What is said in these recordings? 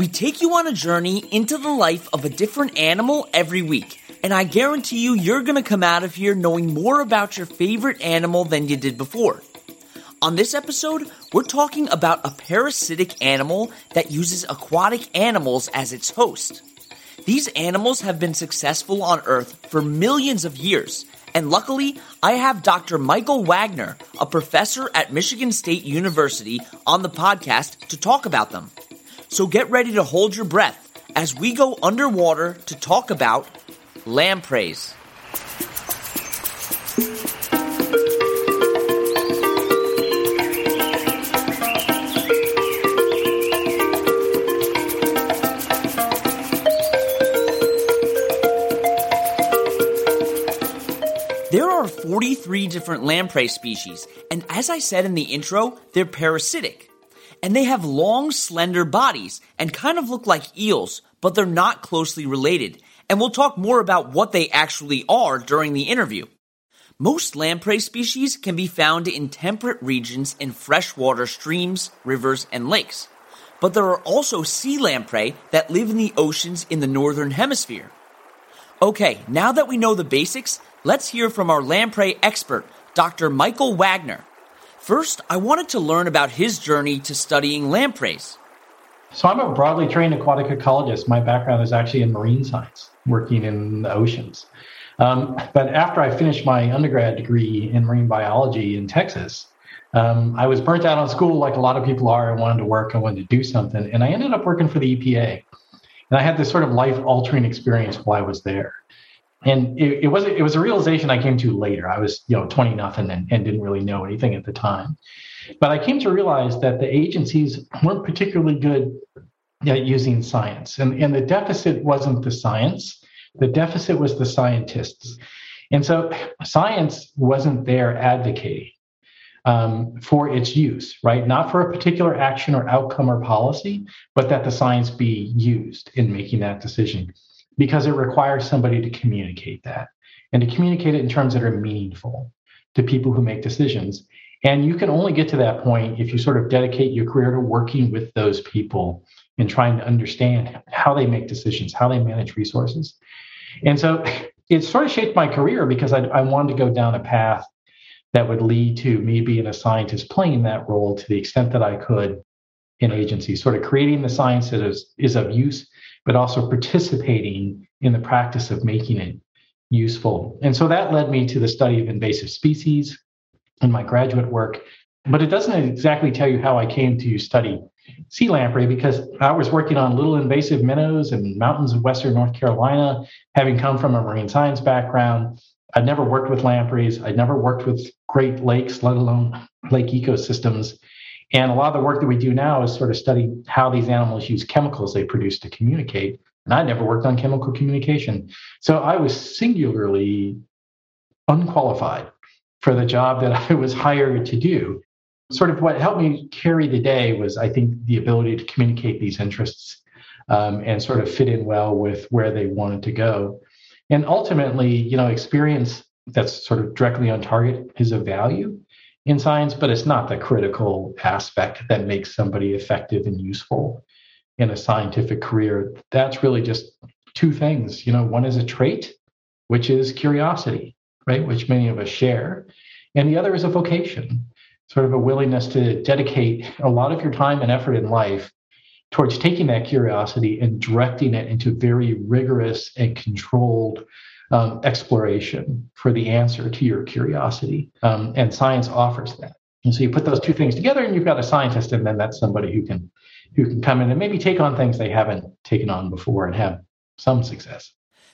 We take you on a journey into the life of a different animal every week, and I guarantee you, you're gonna come out of here knowing more about your favorite animal than you did before. On this episode, we're talking about a parasitic animal that uses aquatic animals as its host. These animals have been successful on Earth for millions of years, and luckily, I have Dr. Michael Wagner, a professor at Michigan State University, on the podcast to talk about them. So get ready to hold your breath as we go underwater to talk about lampreys. There are 43 different lamprey species, and as I said in the intro, they're parasitic and they have long, slender bodies and kind of look like eels, but they're not closely related. And we'll talk more about what they actually are during the interview. Most lamprey species can be found in temperate regions in freshwater streams, rivers, and lakes. But there are also sea lamprey that live in the oceans in the northern hemisphere. Okay, now that we know the basics, let's hear from our lamprey expert, Dr. Michael Wagner. First, I wanted to learn about his journey to studying lampreys. So, I'm a broadly trained aquatic ecologist. My background is actually in marine science, working in the oceans. Um, but after I finished my undergrad degree in marine biology in Texas, um, I was burnt out on school like a lot of people are. I wanted to work, I wanted to do something. And I ended up working for the EPA. And I had this sort of life altering experience while I was there and it, it was it was a realization I came to later. I was you know twenty nothing and, and didn't really know anything at the time, but I came to realize that the agencies weren't particularly good at using science, and and the deficit wasn't the science, the deficit was the scientists, and so science wasn't there advocating um, for its use, right? Not for a particular action or outcome or policy, but that the science be used in making that decision because it requires somebody to communicate that and to communicate it in terms that are meaningful to people who make decisions. And you can only get to that point if you sort of dedicate your career to working with those people and trying to understand how they make decisions, how they manage resources. And so it sort of shaped my career because I, I wanted to go down a path that would lead to me being a scientist playing that role to the extent that I could in agencies, sort of creating the science that is, is of use but also participating in the practice of making it useful. And so that led me to the study of invasive species in my graduate work. But it doesn't exactly tell you how I came to study sea lamprey because I was working on little invasive minnows and mountains of Western North Carolina, having come from a marine science background. I'd never worked with lampreys. I'd never worked with Great Lakes, let alone lake ecosystems. And a lot of the work that we do now is sort of study how these animals use chemicals they produce to communicate. And I never worked on chemical communication. So I was singularly unqualified for the job that I was hired to do. Sort of what helped me carry the day was, I think, the ability to communicate these interests um, and sort of fit in well with where they wanted to go. And ultimately, you know, experience that's sort of directly on target is a value in science, but it's not the critical aspect that makes somebody effective and useful in a scientific career. That's really just two things. You know, one is a trait, which is curiosity, right, which many of us share, and the other is a vocation, sort of a willingness to dedicate a lot of your time and effort in life towards taking that curiosity and directing it into very rigorous and controlled um, exploration for the answer to your curiosity. Um, and science offers that. And so you put those two things together, and you've got a scientist, and then that's somebody who can who can come in and maybe take on things they haven't taken on before and have some success.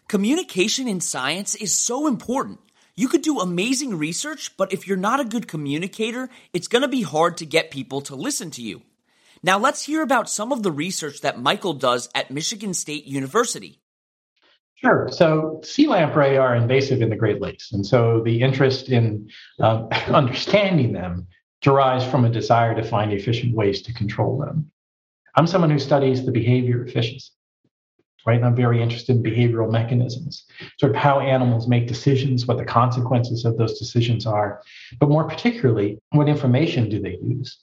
Communication in science is so important. You could do amazing research, but if you're not a good communicator, it's going to be hard to get people to listen to you. Now let's hear about some of the research that Michael does at Michigan State University. Sure. So sea lamprey are invasive in the Great Lakes. And so the interest in uh, understanding them derives from a desire to find efficient ways to control them. I'm someone who studies the behavior of fishes, right? And I'm very interested in behavioral mechanisms, sort of how animals make decisions, what the consequences of those decisions are, but more particularly, what information do they use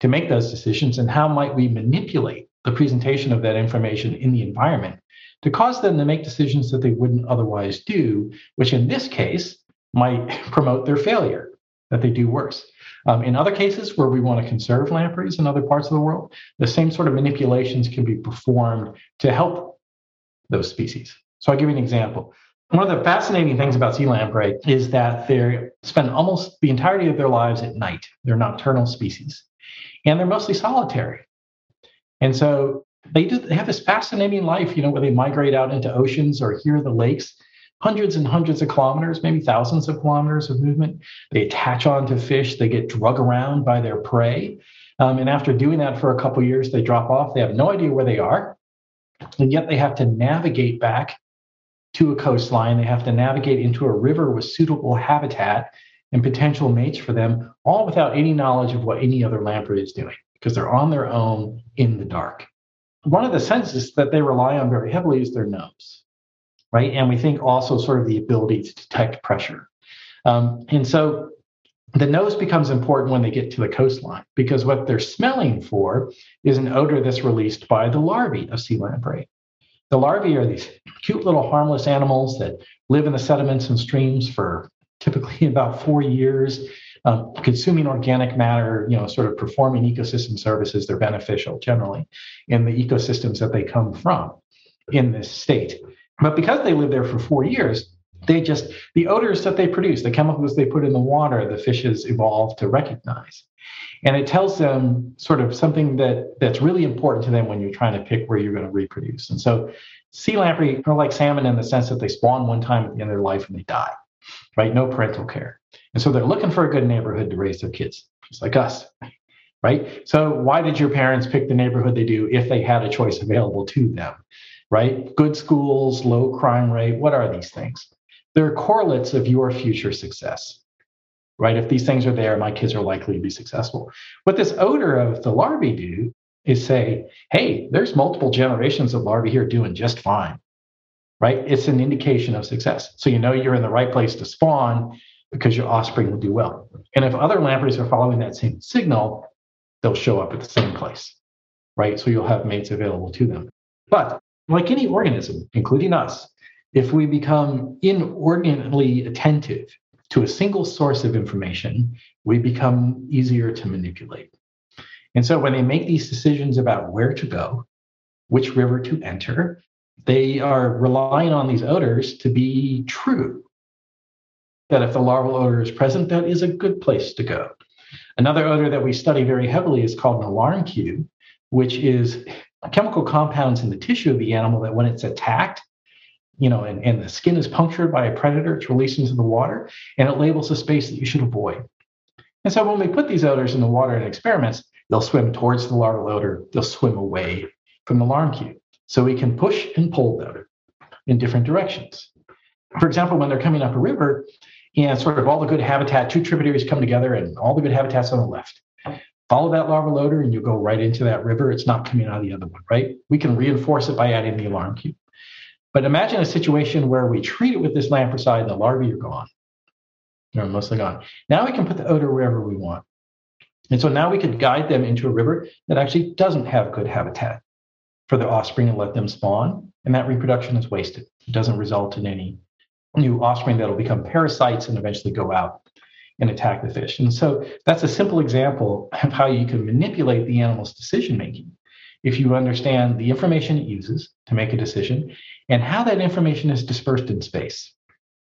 to make those decisions, and how might we manipulate the presentation of that information in the environment to cause them to make decisions that they wouldn't otherwise do, which in this case might promote their failure, that they do worse. Um, in other cases where we want to conserve lampreys in other parts of the world, the same sort of manipulations can be performed to help those species. So I'll give you an example. One of the fascinating things about sea lamprey is that they spend almost the entirety of their lives at night. They're nocturnal species, and they're mostly solitary. And so they do they have this fascinating life, you know, where they migrate out into oceans or here the lakes, hundreds and hundreds of kilometers, maybe thousands of kilometers of movement. They attach onto fish. They get drug around by their prey, um, and after doing that for a couple years, they drop off. They have no idea where they are, and yet they have to navigate back to a coastline. They have to navigate into a river with suitable habitat and potential mates for them, all without any knowledge of what any other lamprey is doing because they're on their own in the dark one of the senses that they rely on very heavily is their nose, right? And we think also sort of the ability to detect pressure. Um, and so the nose becomes important when they get to the coastline because what they're smelling for is an odor that's released by the larvae of sea lamprey. The larvae are these cute little harmless animals that live in the sediments and streams for typically about four years um, consuming organic matter, you know, sort of performing ecosystem services, they're beneficial generally in the ecosystems that they come from in this state. But because they live there for four years, they just, the odors that they produce, the chemicals they put in the water, the fishes evolve to recognize. And it tells them sort of something that that's really important to them when you're trying to pick where you're going to reproduce. And so sea lamprey are like salmon in the sense that they spawn one time at the end of their life and they die, right? No parental care. And so they're looking for a good neighborhood to raise their kids, just like us, right? So why did your parents pick the neighborhood they do if they had a choice available to them, right? Good schools, low crime rate, what are these things? They're correlates of your future success, right? If these things are there, my kids are likely to be successful. What this odor of the larvae do is say, hey, there's multiple generations of larvae here doing just fine, right? It's an indication of success. So you know you're in the right place to spawn because your offspring will do well. And if other lampreys are following that same signal, they'll show up at the same place, right? So you'll have mates available to them. But like any organism, including us, if we become inordinately attentive to a single source of information, we become easier to manipulate. And so when they make these decisions about where to go, which river to enter, they are relying on these odors to be true that if the larval odor is present, that is a good place to go. Another odor that we study very heavily is called an alarm cue, which is chemical compounds in the tissue of the animal that when it's attacked, you know, and, and the skin is punctured by a predator, it's released into the water and it labels a space that you should avoid. And so when we put these odors in the water in experiments, they'll swim towards the larval odor, they'll swim away from the alarm cue. So we can push and pull them in different directions. For example, when they're coming up a river, and sort of all the good habitat, two tributaries come together and all the good habitats on the left. Follow that larval odor and you go right into that river. It's not coming out of the other one, right? We can reinforce it by adding the alarm cue. But imagine a situation where we treat it with this lampricide and the larvae are gone. They're mostly gone. Now we can put the odor wherever we want. And so now we could guide them into a river that actually doesn't have good habitat for the offspring and let them spawn. And that reproduction is wasted. It doesn't result in any new offspring that'll become parasites and eventually go out and attack the fish. And so that's a simple example of how you can manipulate the animal's decision making if you understand the information it uses to make a decision and how that information is dispersed in space.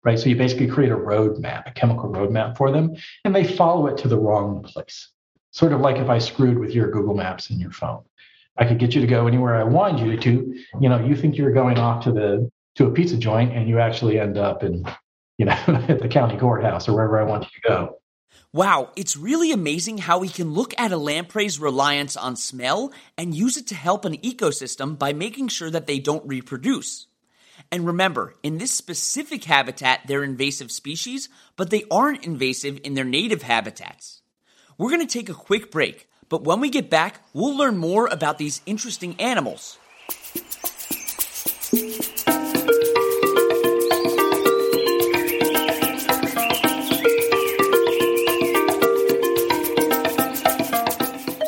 Right. So you basically create a roadmap, a chemical roadmap for them, and they follow it to the wrong place. Sort of like if I screwed with your Google Maps in your phone. I could get you to go anywhere I wanted you to. You know, you think you're going off to the to a pizza joint and you actually end up in, you know, at the county courthouse or wherever I want you to go. Wow, it's really amazing how we can look at a lamprey's reliance on smell and use it to help an ecosystem by making sure that they don't reproduce. And remember, in this specific habitat, they're invasive species, but they aren't invasive in their native habitats. We're going to take a quick break, but when we get back, we'll learn more about these interesting animals.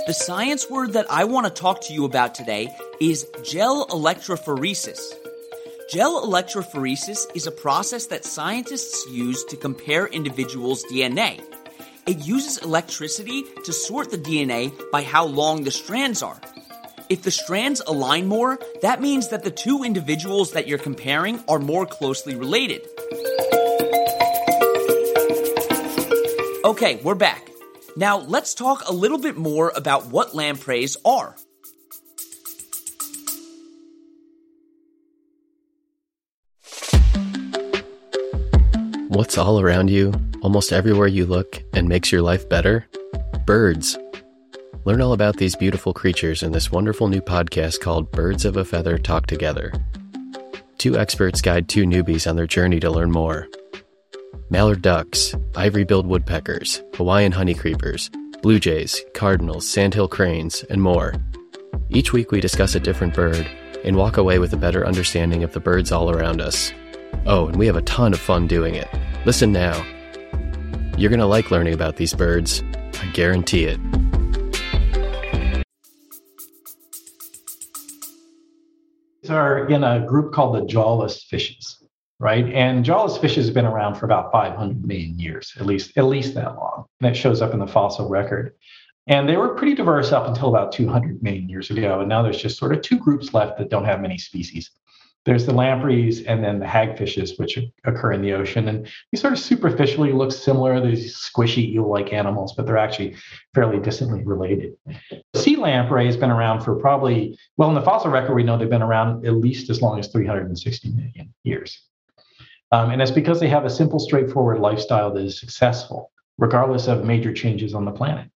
The science word that I want to talk to you about today is gel electrophoresis. Gel electrophoresis is a process that scientists use to compare individuals' DNA. It uses electricity to sort the DNA by how long the strands are. If the strands align more, that means that the two individuals that you're comparing are more closely related. Okay, we're back. Now, let's talk a little bit more about what lampreys are. What's all around you, almost everywhere you look, and makes your life better? Birds. Learn all about these beautiful creatures in this wonderful new podcast called Birds of a Feather Talk Together. Two experts guide two newbies on their journey to learn more. Mallard ducks, ivory billed woodpeckers, Hawaiian honeycreepers, blue jays, cardinals, sandhill cranes, and more. Each week we discuss a different bird and walk away with a better understanding of the birds all around us. Oh, and we have a ton of fun doing it. Listen now. You're going to like learning about these birds. I guarantee it. These are in a group called the jawless fishes right? And jawless fishes have been around for about 500 million years, at least at least that long. And that shows up in the fossil record. And they were pretty diverse up until about 200 million years ago. And now there's just sort of two groups left that don't have many species. There's the lampreys and then the hagfishes, which occur in the ocean. And these sort of superficially look similar. These squishy eel-like animals, but they're actually fairly distantly related. Sea lamprey has been around for probably, well, in the fossil record, we know they've been around at least as long as 360 million years. Um, and it's because they have a simple, straightforward lifestyle that is successful, regardless of major changes on the planet.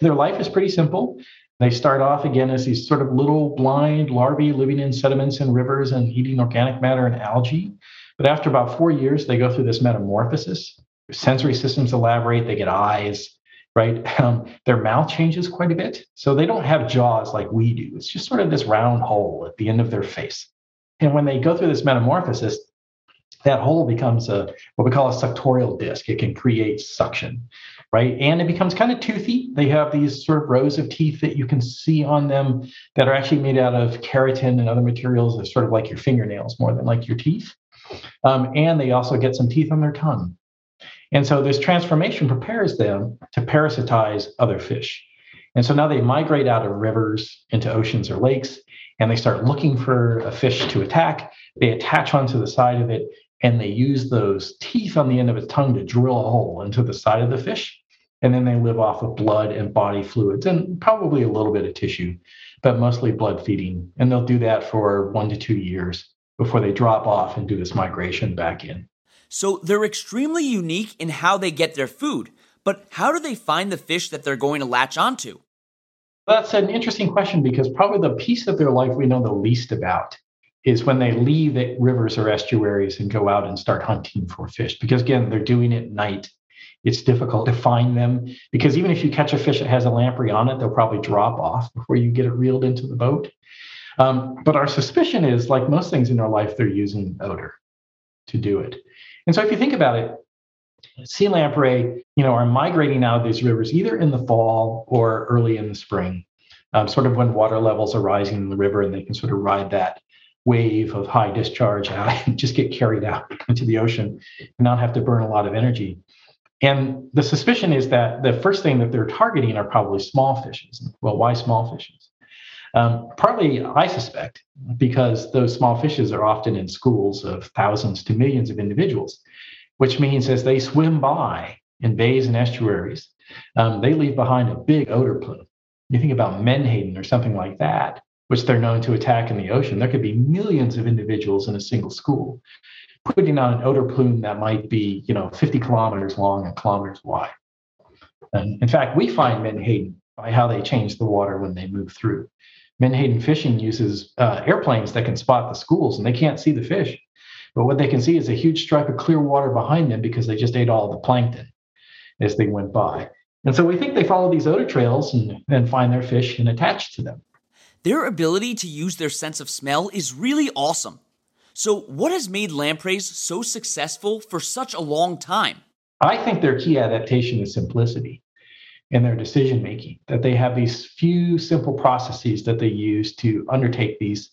Their life is pretty simple. They start off again as these sort of little blind larvae living in sediments and rivers and eating organic matter and algae. But after about four years, they go through this metamorphosis. Sensory systems elaborate, they get eyes, right? Um, their mouth changes quite a bit. So they don't have jaws like we do. It's just sort of this round hole at the end of their face. And when they go through this metamorphosis, that hole becomes a what we call a suctorial disc. It can create suction, right? And it becomes kind of toothy. They have these sort of rows of teeth that you can see on them that are actually made out of keratin and other materials that sort of like your fingernails more than like your teeth. Um, and they also get some teeth on their tongue. And so this transformation prepares them to parasitize other fish. And so now they migrate out of rivers into oceans or lakes and they start looking for a fish to attack. They attach onto the side of it and they use those teeth on the end of its tongue to drill a hole into the side of the fish. And then they live off of blood and body fluids and probably a little bit of tissue, but mostly blood feeding. And they'll do that for one to two years before they drop off and do this migration back in. So they're extremely unique in how they get their food. But how do they find the fish that they're going to latch onto? That's an interesting question because probably the piece of their life we know the least about is when they leave rivers or estuaries and go out and start hunting for fish. Because again, they're doing it night. It's difficult to find them because even if you catch a fish that has a lamprey on it, they'll probably drop off before you get it reeled into the boat. Um, but our suspicion is, like most things in our life, they're using odor to do it. And so if you think about it, sea lamprey, you know, are migrating out of these rivers either in the fall or early in the spring, um, sort of when water levels are rising in the river and they can sort of ride that wave of high discharge out and just get carried out into the ocean and not have to burn a lot of energy. And the suspicion is that the first thing that they're targeting are probably small fishes. Well, why small fishes? Um, partly, I suspect, because those small fishes are often in schools of thousands to millions of individuals, which means as they swim by in bays and estuaries, um, they leave behind a big odor plume. You think about menhaden or something like that, which they're known to attack in the ocean, there could be millions of individuals in a single school putting on an odor plume that might be, you know, 50 kilometers long and kilometers wide. And in fact, we find menhaden by how they change the water when they move through. Menhaden fishing uses uh, airplanes that can spot the schools and they can't see the fish. But what they can see is a huge stripe of clear water behind them because they just ate all the plankton as they went by. And so we think they follow these odor trails and, and find their fish and attach to them. Their ability to use their sense of smell is really awesome. So, what has made lampreys so successful for such a long time? I think their key adaptation is simplicity in their decision making, that they have these few simple processes that they use to undertake these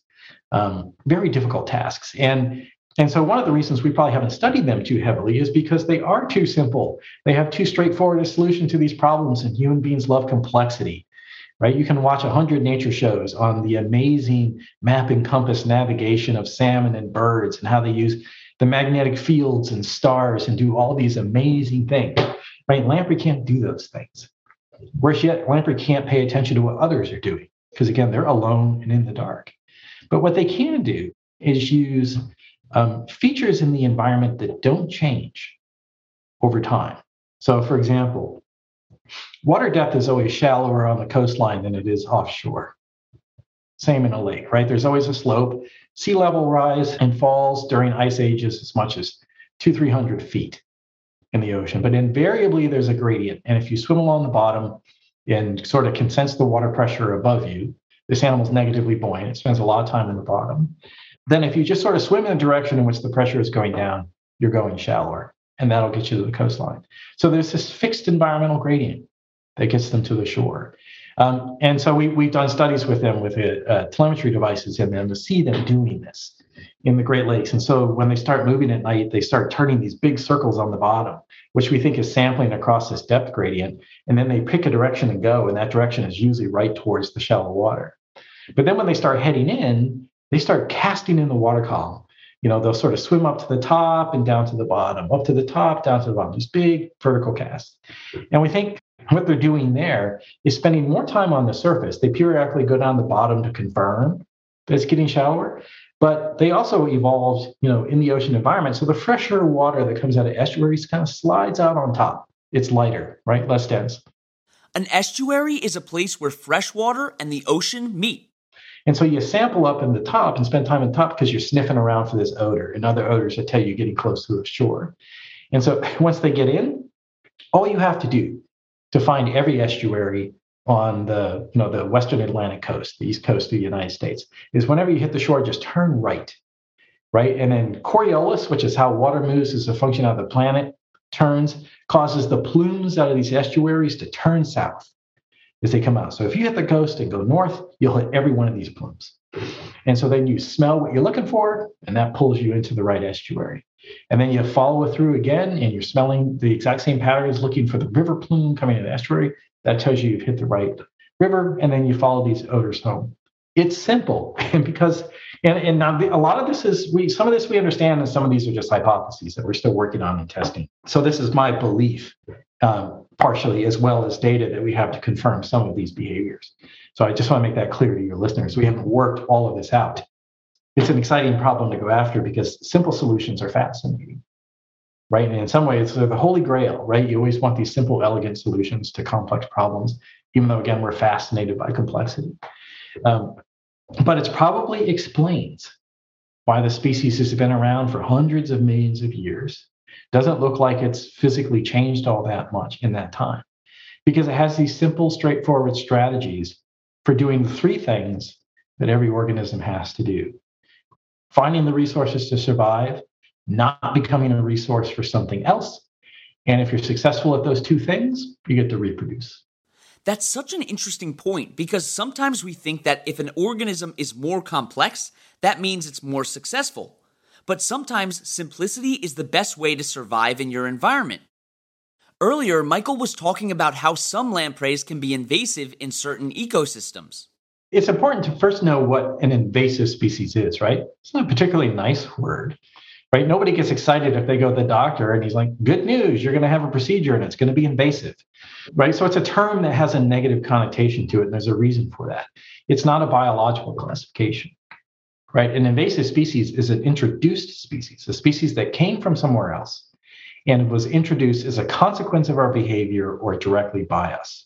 um, very difficult tasks. And and so one of the reasons we probably haven't studied them too heavily is because they are too simple. They have too straightforward a solution to these problems, and human beings love complexity. Right? You can watch 100 nature shows on the amazing map and compass navigation of salmon and birds and how they use the magnetic fields and stars and do all these amazing things. Right? Lamprey can't do those things. Worse yet, lamprey can't pay attention to what others are doing because, again, they're alone and in the dark. But what they can do is use um, features in the environment that don't change over time. So, for example, water depth is always shallower on the coastline than it is offshore. Same in a lake, right? There's always a slope. Sea level rise and falls during ice ages as much as two, 300 feet in the ocean. But invariably, there's a gradient. And if you swim along the bottom and sort of can sense the water pressure above you, this animal's negatively buoyant. It spends a lot of time in the bottom. Then, if you just sort of swim in the direction in which the pressure is going down, you're going shallower, and that'll get you to the coastline. So there's this fixed environmental gradient that gets them to the shore. Um, and so we, we've done studies with them with uh, telemetry devices in them to see them doing this in the Great Lakes. And so when they start moving at night, they start turning these big circles on the bottom, which we think is sampling across this depth gradient. And then they pick a direction and go, and that direction is usually right towards the shallow water. But then when they start heading in, they start casting in the water column. You know, they'll sort of swim up to the top and down to the bottom, up to the top, down to the bottom, these big vertical casts. And we think what they're doing there is spending more time on the surface. They periodically go down the bottom to confirm that it's getting shallower, but they also evolved, you know, in the ocean environment. So the fresher water that comes out of estuaries kind of slides out on top. It's lighter, right? Less dense. An estuary is a place where fresh water and the ocean meet. And so you sample up in the top and spend time in the top because you're sniffing around for this odor and other odors that tell you you're getting close to the shore. And so once they get in, all you have to do to find every estuary on the you know the western Atlantic coast, the east coast of the United States, is whenever you hit the shore, just turn right, right, and then Coriolis, which is how water moves as a function of the planet, turns causes the plumes out of these estuaries to turn south as they come out. So if you hit the coast and go north, you'll hit every one of these plumes. And so then you smell what you're looking for, and that pulls you into the right estuary. And then you follow it through again, and you're smelling the exact same patterns, looking for the river plume coming in the estuary. That tells you you've hit the right river, and then you follow these odors home. It's simple, and because and and now the, a lot of this is we some of this we understand, and some of these are just hypotheses that we're still working on and testing. So this is my belief, um, partially as well as data that we have to confirm some of these behaviors. So I just want to make that clear to your listeners. We haven't worked all of this out. It's an exciting problem to go after because simple solutions are fascinating right? And in some ways, they're the holy grail, right? You always want these simple, elegant solutions to complex problems, even though, again, we're fascinated by complexity. Um, but it probably explains why the species has been around for hundreds of millions of years. Doesn't look like it's physically changed all that much in that time because it has these simple, straightforward strategies for doing three things that every organism has to do finding the resources to survive, not becoming a resource for something else. And if you're successful at those two things, you get to reproduce. That's such an interesting point because sometimes we think that if an organism is more complex, that means it's more successful. But sometimes simplicity is the best way to survive in your environment. Earlier, Michael was talking about how some lampreys can be invasive in certain ecosystems. It's important to first know what an invasive species is, right? It's not a particularly nice word right? Nobody gets excited if they go to the doctor and he's like, good news, you're going to have a procedure and it's going to be invasive, right? So it's a term that has a negative connotation to it. And there's a reason for that. It's not a biological classification, right? An invasive species is an introduced species, a species that came from somewhere else and was introduced as a consequence of our behavior or directly by us,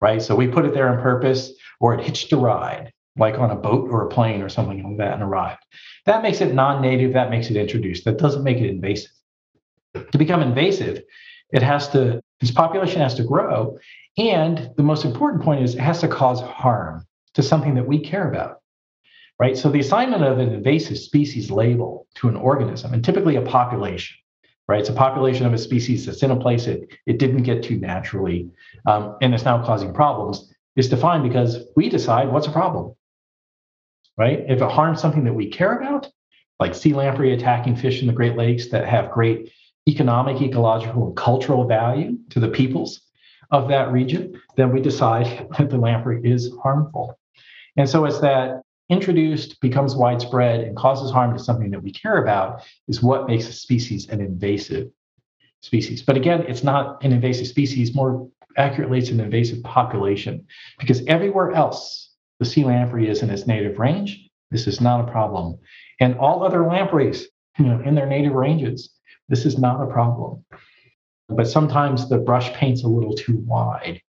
right? So we put it there on purpose or it hitched a ride, like on a boat or a plane or something like that and arrived. That makes it non native, that makes it introduced. That doesn't make it invasive. To become invasive, it has to, its population has to grow. And the most important point is it has to cause harm to something that we care about right? So the assignment of an invasive species label to an organism, and typically a population, right? It's a population of a species that's in a place it, it didn't get to naturally um, and it's now causing problems, is defined because we decide what's a problem, right? If it harms something that we care about, like sea lamprey attacking fish in the Great Lakes that have great economic, ecological, and cultural value to the peoples of that region, then we decide that the lamprey is harmful. And so it's that introduced, becomes widespread, and causes harm to something that we care about is what makes a species an invasive species. But again, it's not an invasive species. More accurately, it's an invasive population because everywhere else the sea lamprey is in its native range, this is not a problem. And all other lampreys, you know, in their native ranges, this is not a problem. But sometimes the brush paints a little too wide.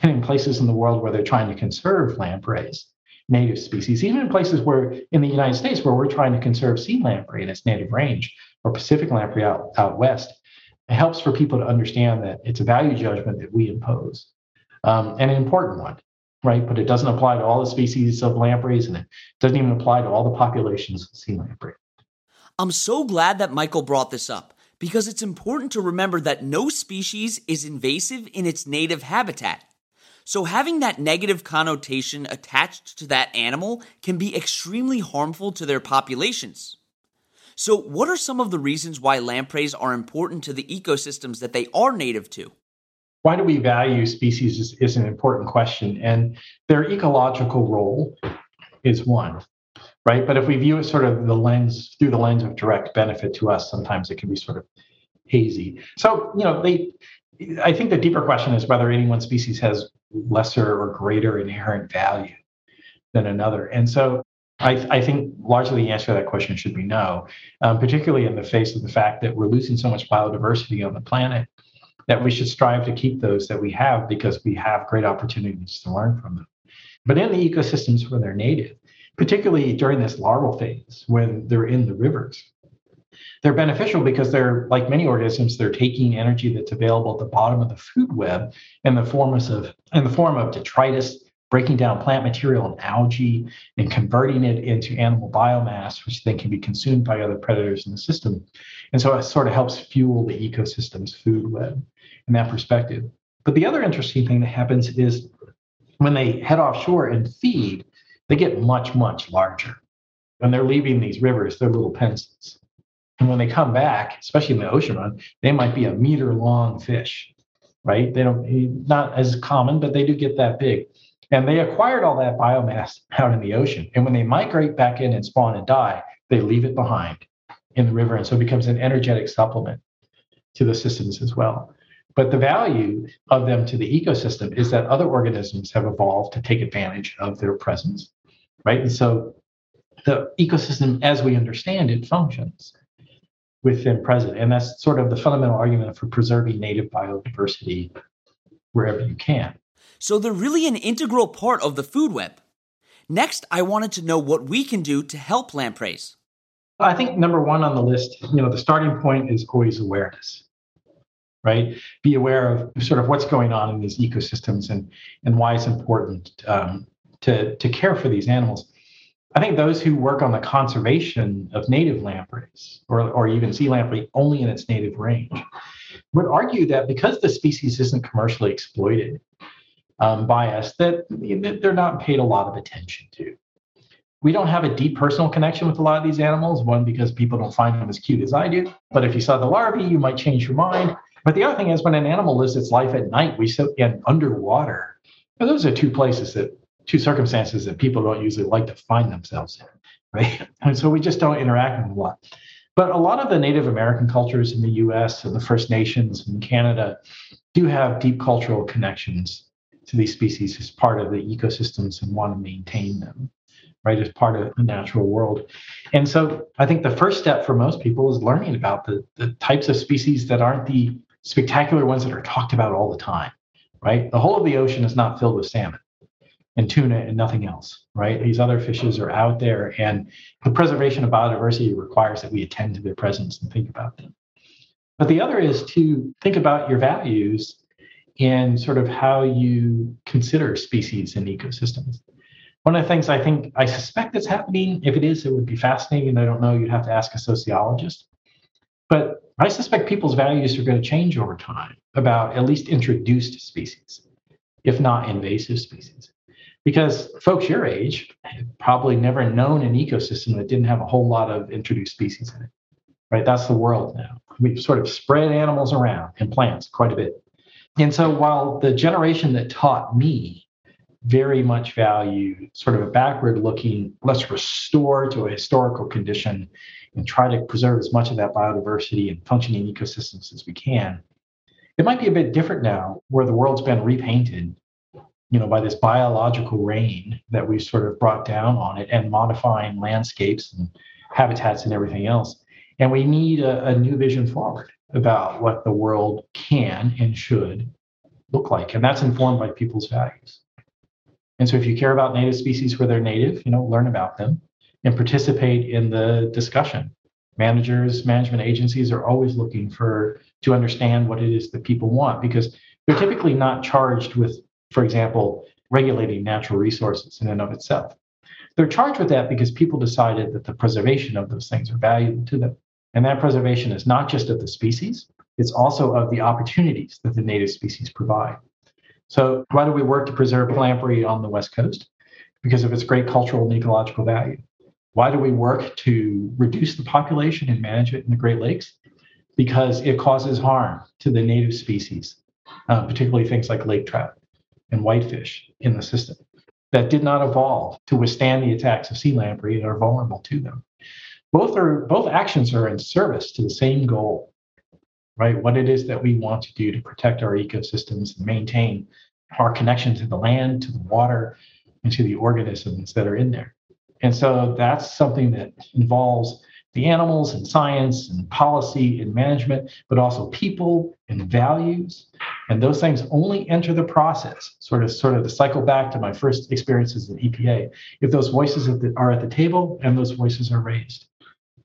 And in places in the world where they're trying to conserve lampreys, native species, even in places where in the United States where we're trying to conserve sea lamprey in its native range or Pacific lamprey out, out west, it helps for people to understand that it's a value judgment that we impose um, and an important one, right? But it doesn't apply to all the species of lampreys and it doesn't even apply to all the populations of sea lamprey. I'm so glad that Michael brought this up because it's important to remember that no species is invasive in its native habitat. So, having that negative connotation attached to that animal can be extremely harmful to their populations. So, what are some of the reasons why lampreys are important to the ecosystems that they are native to? Why do we value species is, is an important question, and their ecological role is one, right? But if we view it sort of the lens through the lens of direct benefit to us, sometimes it can be sort of hazy. So, you know, they I think the deeper question is whether any one species has lesser or greater inherent value than another. And so I, I think largely the answer to that question should be no, um, particularly in the face of the fact that we're losing so much biodiversity on the planet that we should strive to keep those that we have because we have great opportunities to learn from them. But in the ecosystems where they're native, particularly during this larval phase when they're in the rivers, they're beneficial because they're like many organisms they're taking energy that's available at the bottom of the food web in the form of in the form of detritus breaking down plant material and algae and converting it into animal biomass which then can be consumed by other predators in the system. And so it sort of helps fuel the ecosystem's food web in that perspective. But the other interesting thing that happens is when they head offshore and feed they get much much larger. When they're leaving these rivers they're little pencils and when they come back, especially in the ocean run, they might be a meter long fish, right? They don't, eh, not as common, but they do get that big. And they acquired all that biomass out in the ocean. And when they migrate back in and spawn and die, they leave it behind in the river. And so it becomes an energetic supplement to the systems as well. But the value of them to the ecosystem is that other organisms have evolved to take advantage of their presence, right? And so the ecosystem, as we understand it, functions with them present. And that's sort of the fundamental argument for preserving native biodiversity wherever you can. So they're really an integral part of the food web. Next, I wanted to know what we can do to help lampreys. I think number one on the list, you know, the starting point is always awareness, right? Be aware of sort of what's going on in these ecosystems and and why it's important um, to to care for these animals. I think those who work on the conservation of native lampreys or, or even sea lamprey only in its native range would argue that because the species isn't commercially exploited um, by us, that they're not paid a lot of attention to. We don't have a deep personal connection with a lot of these animals. One, because people don't find them as cute as I do. But if you saw the larvae, you might change your mind. But the other thing is, when an animal lives its life at night, we sit in underwater. those are two places that two circumstances that people don't usually like to find themselves in, right? And so we just don't interact with a lot. But a lot of the Native American cultures in the US and the First Nations in Canada do have deep cultural connections to these species as part of the ecosystems and want to maintain them. right, as part of the natural world. And so I think the first step for most people is learning about the, the types of species that aren't the spectacular ones that are talked about all the time, right? The whole of the ocean is not filled with salmon and tuna and nothing else, right? These other fishes are out there, and the preservation of biodiversity requires that we attend to their presence and think about them. But the other is to think about your values and sort of how you consider species and ecosystems. One of the things I think I suspect that's happening, if it is, it would be fascinating. I don't know, you'd have to ask a sociologist. But I suspect people's values are going to change over time about at least introduced species, if not invasive species. Because folks your age probably never known an ecosystem that didn't have a whole lot of introduced species in it. Right? That's the world now. We've sort of spread animals around and plants quite a bit. And so while the generation that taught me very much value sort of a backward looking, let's restore to a historical condition and try to preserve as much of that biodiversity and functioning ecosystems as we can. It might be a bit different now where the world's been repainted, you know, by this biological rain that we've sort of brought down on it and modifying landscapes and habitats and everything else. And we need a, a new vision forward about what the world can and should look like. And that's informed by people's values. And so if you care about native species where they're native, you know, learn about them and participate in the discussion. Managers, management agencies are always looking for to understand what it is that people want because they're typically not charged with, for example, regulating natural resources in and of itself. They're charged with that because people decided that the preservation of those things are valuable to them. And that preservation is not just of the species, it's also of the opportunities that the native species provide. So, why do we work to preserve lamprey on the West Coast? Because of its great cultural and ecological value. Why do we work to reduce the population and manage it in the Great Lakes? Because it causes harm to the native species, uh, particularly things like lake trout and whitefish in the system that did not evolve to withstand the attacks of sea lamprey and are vulnerable to them. Both are both actions are in service to the same goal right? What it is that we want to do to protect our ecosystems and maintain our connection to the land to the water and to the organisms that are in there. And so that's something that involves the animals and science and policy and management, but also people and values. And those things only enter the process, sort of, sort of the cycle back to my first experiences at EPA, if those voices are at the table and those voices are raised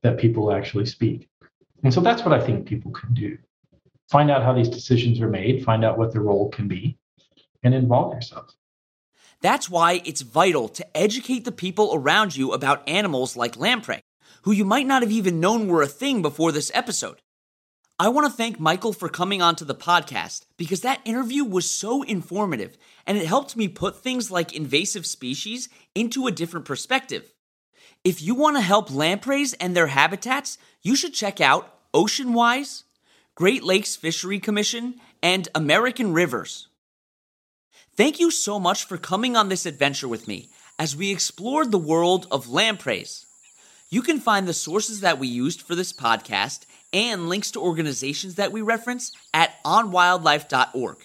that people actually speak. And so that's what I think people can do. Find out how these decisions are made, find out what their role can be, and involve yourself. That's why it's vital to educate the people around you about animals like lamprey, who you might not have even known were a thing before this episode. I want to thank Michael for coming onto the podcast because that interview was so informative and it helped me put things like invasive species into a different perspective. If you want to help lampreys and their habitats, you should check out Oceanwise, Great Lakes Fishery Commission, and American Rivers. Thank you so much for coming on this adventure with me as we explored the world of lampreys. You can find the sources that we used for this podcast and links to organizations that we reference at onwildlife.org.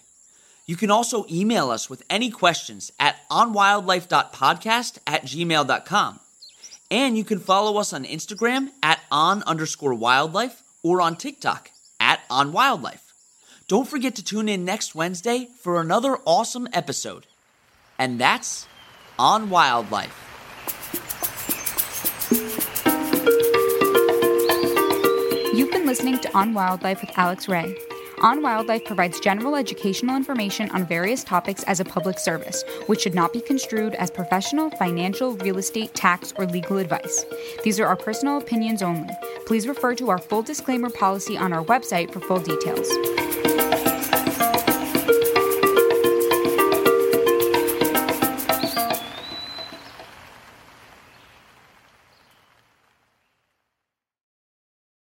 You can also email us with any questions at onwildlife.podcast at gmail.com. And you can follow us on Instagram at on underscore wildlife or on TikTok at on wildlife. Don't forget to tune in next Wednesday for another awesome episode. And that's on wildlife. Listening to On Wildlife with Alex Ray. On Wildlife provides general educational information on various topics as a public service, which should not be construed as professional, financial, real estate, tax, or legal advice. These are our personal opinions only. Please refer to our full disclaimer policy on our website for full details.